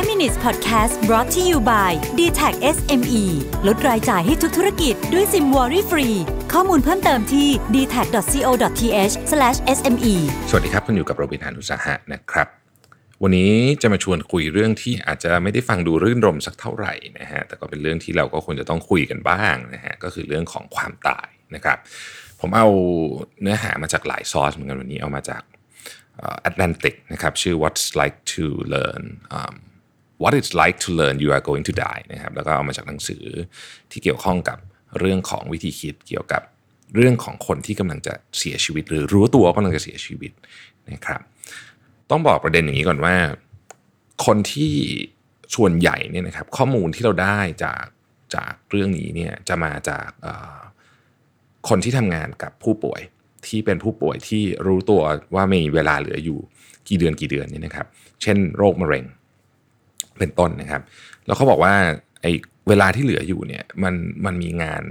5 minutes podcast brought to you by d t a c SME ลดรายจ่ายให้ทุกธุรกิจด้วยซิมวอรี่ฟรี ข้อมูลเพิ่มเติมที่ d t a c c o t h s m e สวัสดีครับคุณอยู่กับโรบินฮานุสาหะนะครับ วันนี้จะมาชวนคุยเรื่องที่อาจจะไม่ได้ฟังดูรื่นรมสักเท่าไหร่นะฮะ แต่ก็เป็นเรื่องที่เราก็ควรจะต้องคุยกันบ้างนะฮะ ก็คือเรื่องของความตายนะครับ ผมเอาเนื้อหามาจากหลายซอสเหมือนกันวันนี้เอามาจาก Atlantic นะครับชื่อ What's like to learn um, What it's like to learn you are going to die นะครับแล้วก็เอามาจากหนังสือที่เกี่ยวข้องกับเรื่องของวิธีคิดเกี่ยวกับเรื่องของคนที่กำลังจะเสียชีวิต หรือรู้ตัวว่ากำลังจะเสียชีวิตนะครับต้องบอกประเด็นอย่างนี้ก่อนว่า คนที่ส่วนใหญ่เนี่ยนะครับข้อมูลที่เราได้จากจากเรื่องนี้เนี่ยจะมาจากคนที่ทำงานกับผู้ป่วยที่เป็นผู้ป่วยที่รู้ตัวว่ามีเวลาเหลืออยู่กี่เดือนกี่เดือนนี่นะครับ เช่นโรคมะเร็ง เป็นต้นนะครับ แล้วเขาบอกว่าไอ้เวลาที่เหลืออยู่เนี่ยมันมันมีงาน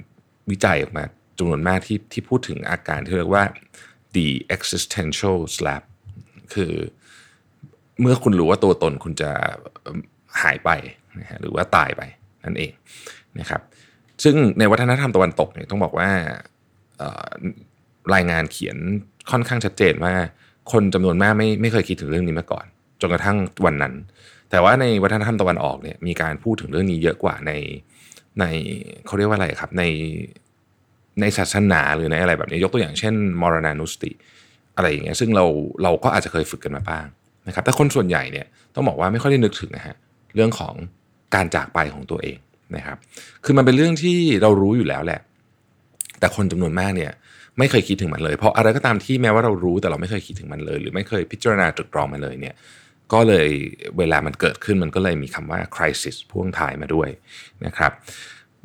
วิจัยออกมาจำนวนมากที่ที่พูดถึงอาการที่เรียกว่า the existential slap คือเมื่อคุณรู้ว่าตัวตนคุณจะหายไปนะฮะหรือว่าตายไปนั่นเองนะครับ ซึ่งในวัฒนธรรมตะวันตกเนี่ยต้องบอกว่ารายงานเขียนค่อนข้างชัดเจนว่า คนจำนวนมากไม่ไม่เคยคิดถึงเรื่องนี้มาก่อน จนกระทั่งวันนั้น แต่ว่าในวัฒนธรรมตะวันออกเนี่ยมีการพูดถึงเรื่องนี้เยอะกว่าในในเขาเรียกว่าอะไรครับ ในในศาสนาหรือในอะไรแบบนี้ยกตัวอย่างเช่น มรณานุสติ อะไรอย่างเงี้ยซึ่งเราเราก็อาจจะเคยฝึกกันมาบ้างนะครับแต่คนส่วนใหญ่เนี่ยต้องบอกว่าไม่ค่อยได้นึกถึงนะฮะเรื่องของการจากไปของตัวเองนะครับ คือมันเป็นเรื่องที่เรารู้อยู่แล้วแหละ แต่คนจำนวนมากเนี่ยไม่เคยคิดถึงมันเลย เพราะอะไรก็ตามที่แม้ว่าเรารู้แต่เราไม่เคยคิดถึงมันเลย หรือไม่เคยพิจารณาตรึกตรองมันเลยเนี่ย ก็เลยเวลามันเกิดขึ้นมันก็เลยมีคำว่า crisis พ่วงท้ายมาด้วยนะครับ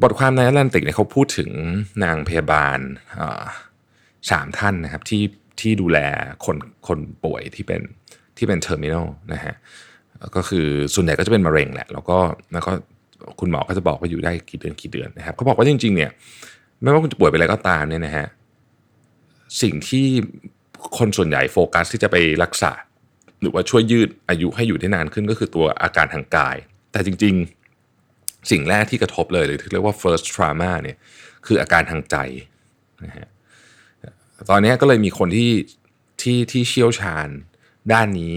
บทความในแอตแลนติกเนี่ยเขาพูดถึงนางพยาบาลสามท่านนะครับที่ที่ดูแลคนคนป่วยที่เป็นที่เป็น terminal นะฮะก็คือส่วนใหญ่ก็จะเป็นมะเร็งแหละแล้วก็แล้วก็คุณหมอก็จะบอกว่าอยู่ได้กี่เดือนกี่เดือนนะครับเขาบอกว่าจริงๆเนี่ยไม่ว่าคุณจะป่วยไปอะไรก็ตามเนี่ยนะฮะสิ่งที่คนส่วนใหญ่โฟกัสที่จะไปรักษา หรือว่าช่วยยืดอายุให้อยู่ได้นานขึ้นก็คือตัวอาการทางกาย แต่จริง ๆ สิ่งแรกที่กระทบเลยหรือที่เรียกว่า first trauma เนี่ยคืออาการทางใจนะฮะตอนนี้ก็เลยมีคนที่ที่ที่เชี่ยวชาญ ด้านนี้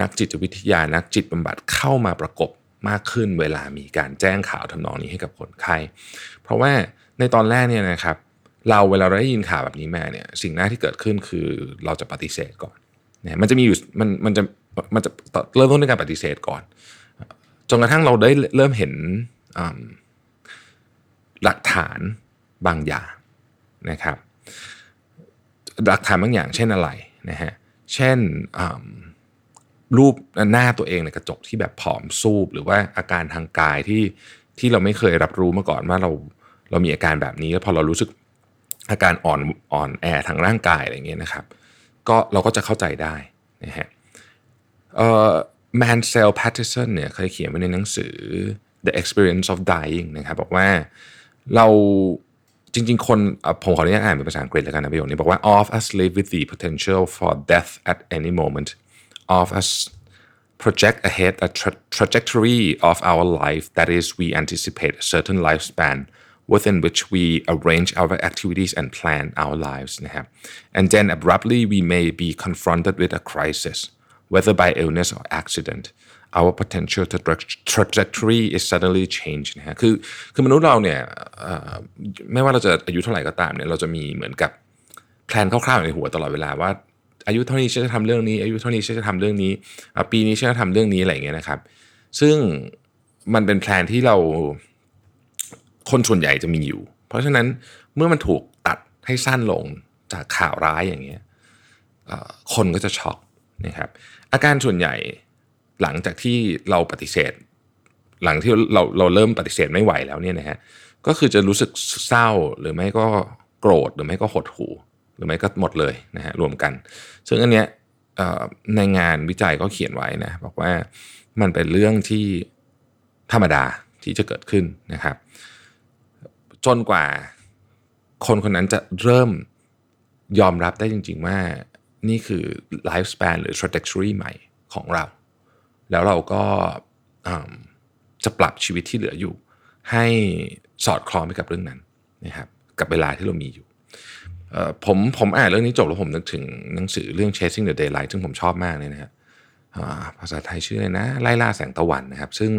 นักจิตวิทยานักจิตบำบัดเข้ามาประกบมากขึ้นเวลามีการแจ้งข่าวทำนองนี้ให้กับคนไข้เพราะว่าในตอนแรกเนี่ยนะครับ เราเวลาเราได้ยินข่าวแบบนี้มาเนี่ยสิ่งแรกที่เกิดขึ้นคือเราจะปฏิเสธก่อน เนี่ยมันจะมีอยู่มันมันจะมันจะเริ่มต้นด้วยการปฏิเสธก่อน จนกระทั่งเราได้เริ่มเห็นหลักฐานบางอย่างนะครับ หลักฐานบางอย่างเช่นอะไรนะฮะเช่นรูปหน้าตัวเองในกระจกที่แบบผอมซูบหรือว่าอาการทางกายที่ที่เราไม่เคยรับรู้มาก่อนว่าเราเรามีอาการแบบนี้แล้วพอเรารู้สึกอาการอ่อนอ่อนแอทางร่างกายอะไรเงี้ยนะครับ ก็เราก็จะเข้าใจได้นะฮะแมนเซลแพตติสันเนี่ยเคยเขียนไว้ในหนังสือ The Experience of Dying นะครับบอกว่าเราจริงๆ คนผมขออนุญาตอ่านเป็นภาษาอังกฤษแล้วกันนะประโยคนี้บอกว่า of us live with the potential for death at any moment of us project ahead a tra- trajectory of our life that is we anticipate a certain lifespan within which we arrange our activities and plan our lives นะครับ and then abruptly we may be confronted with a crisis whether by illness or accident our potential trajectory is suddenly changed นะฮะคือคือมนุษย์เราเนี่ยไม่ว่าเราจะอายุเท่าไหร่ก็ตามเนี่ยเราจะมีเหมือนกับแพลนคร่าวๆในหัวตลอดเวลาว่า อายุเท่านี้ฉันจะทำเรื่องนี้อายุเท่านี้ฉันจะทำเรื่องนี้ปีนี้ฉันจะทำเรื่องนี้อะไรอย่างเงี้ยนะครับ ซึ่งมันเป็นแพลนที่เรา คนส่วนใหญ่จะมีอยู่ เพราะฉะนั้นเมื่อมันถูกตัดให้สั้นลงจากข่าวร้ายอย่างเงี้ยคนก็จะช็อกนะครับอาการส่วนใหญ่หลังจากที่เราปฏิเสธ หลังที่เราเราเริ่มปฏิเสธไม่ไหวแล้วเนี่ยนะฮะก็คือจะรู้สึกเศร้าหรือไม่ก็โกรธหรือไม่ก็หดหู่หรือไม่ก็หมดเลยนะฮะรวมกัน ซึ่งอันเนี้ยในงานวิจัยก็เขียนไว้นะบอกว่ามันเป็นเรื่องที่ธรรมดาที่จะเกิดขึ้นนะครับ จนกว่า คนคนนั้นจะเริ่มยอมรับได้จริง ๆ ว่านี่คือไลฟ์ส p ปนหรือ trajectory ใหม่ของเรา แล้วเราก็จะปรับชีวิตที่เหลืออยู่ ให้สอดคล้องไปกับเรื่องนั้นนะครับกับเวลาที่เรามีอยู่ผมผมอ่านเรื่องนี้จบแล้วผมนึกถึงหนังสือเรื่อง Chasing the Daylight ซึ่งผมชอบมากเลยนะครับภาษาไทยชื่ออะไรนะ ไล่ล่าแสงตะวันนะครับ ซึ่ง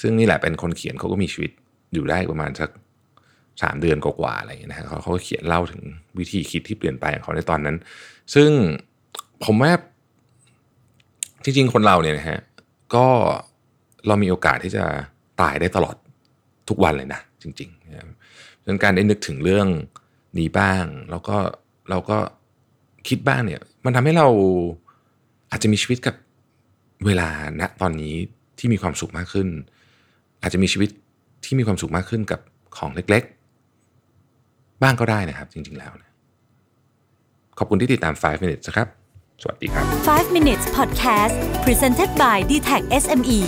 ซึ่งนี่แหละเป็นคนเขียนเขาก็มีชีวิตอยู่ได้ประมาณสัก สามเดือนกว่าๆอะไรอย่างเงี้ยนะเขาเขาเขียนเล่าถึงวิธีคิดที่เปลี่ยนไปของเขาในตอนนั้น ซึ่งผมว่าจริงๆ คนเราเนี่ยนะฮะก็เรามีโอกาสที่จะตายได้ตลอดทุกวันเลยนะ จริงๆนะดังนั้นการได้นึกถึงเรื่องนี้บ้าง แล้วก็เราก็คิดบ้างเนี่ย มันทำให้เราอาจจะมีชีวิตกับเวลาณตอนนี้ที่มีความสุขมากขึ้น อาจจะมีชีวิตที่มีความสุขมากขึ้นกับของเล็ก บ้างก็ได้นะครับ จริง ๆ แล้วนะขอบคุณที่ติดตาม 5 minutes ครับ สวัสดีครับ 5 minutes podcast presented by d t e c h SME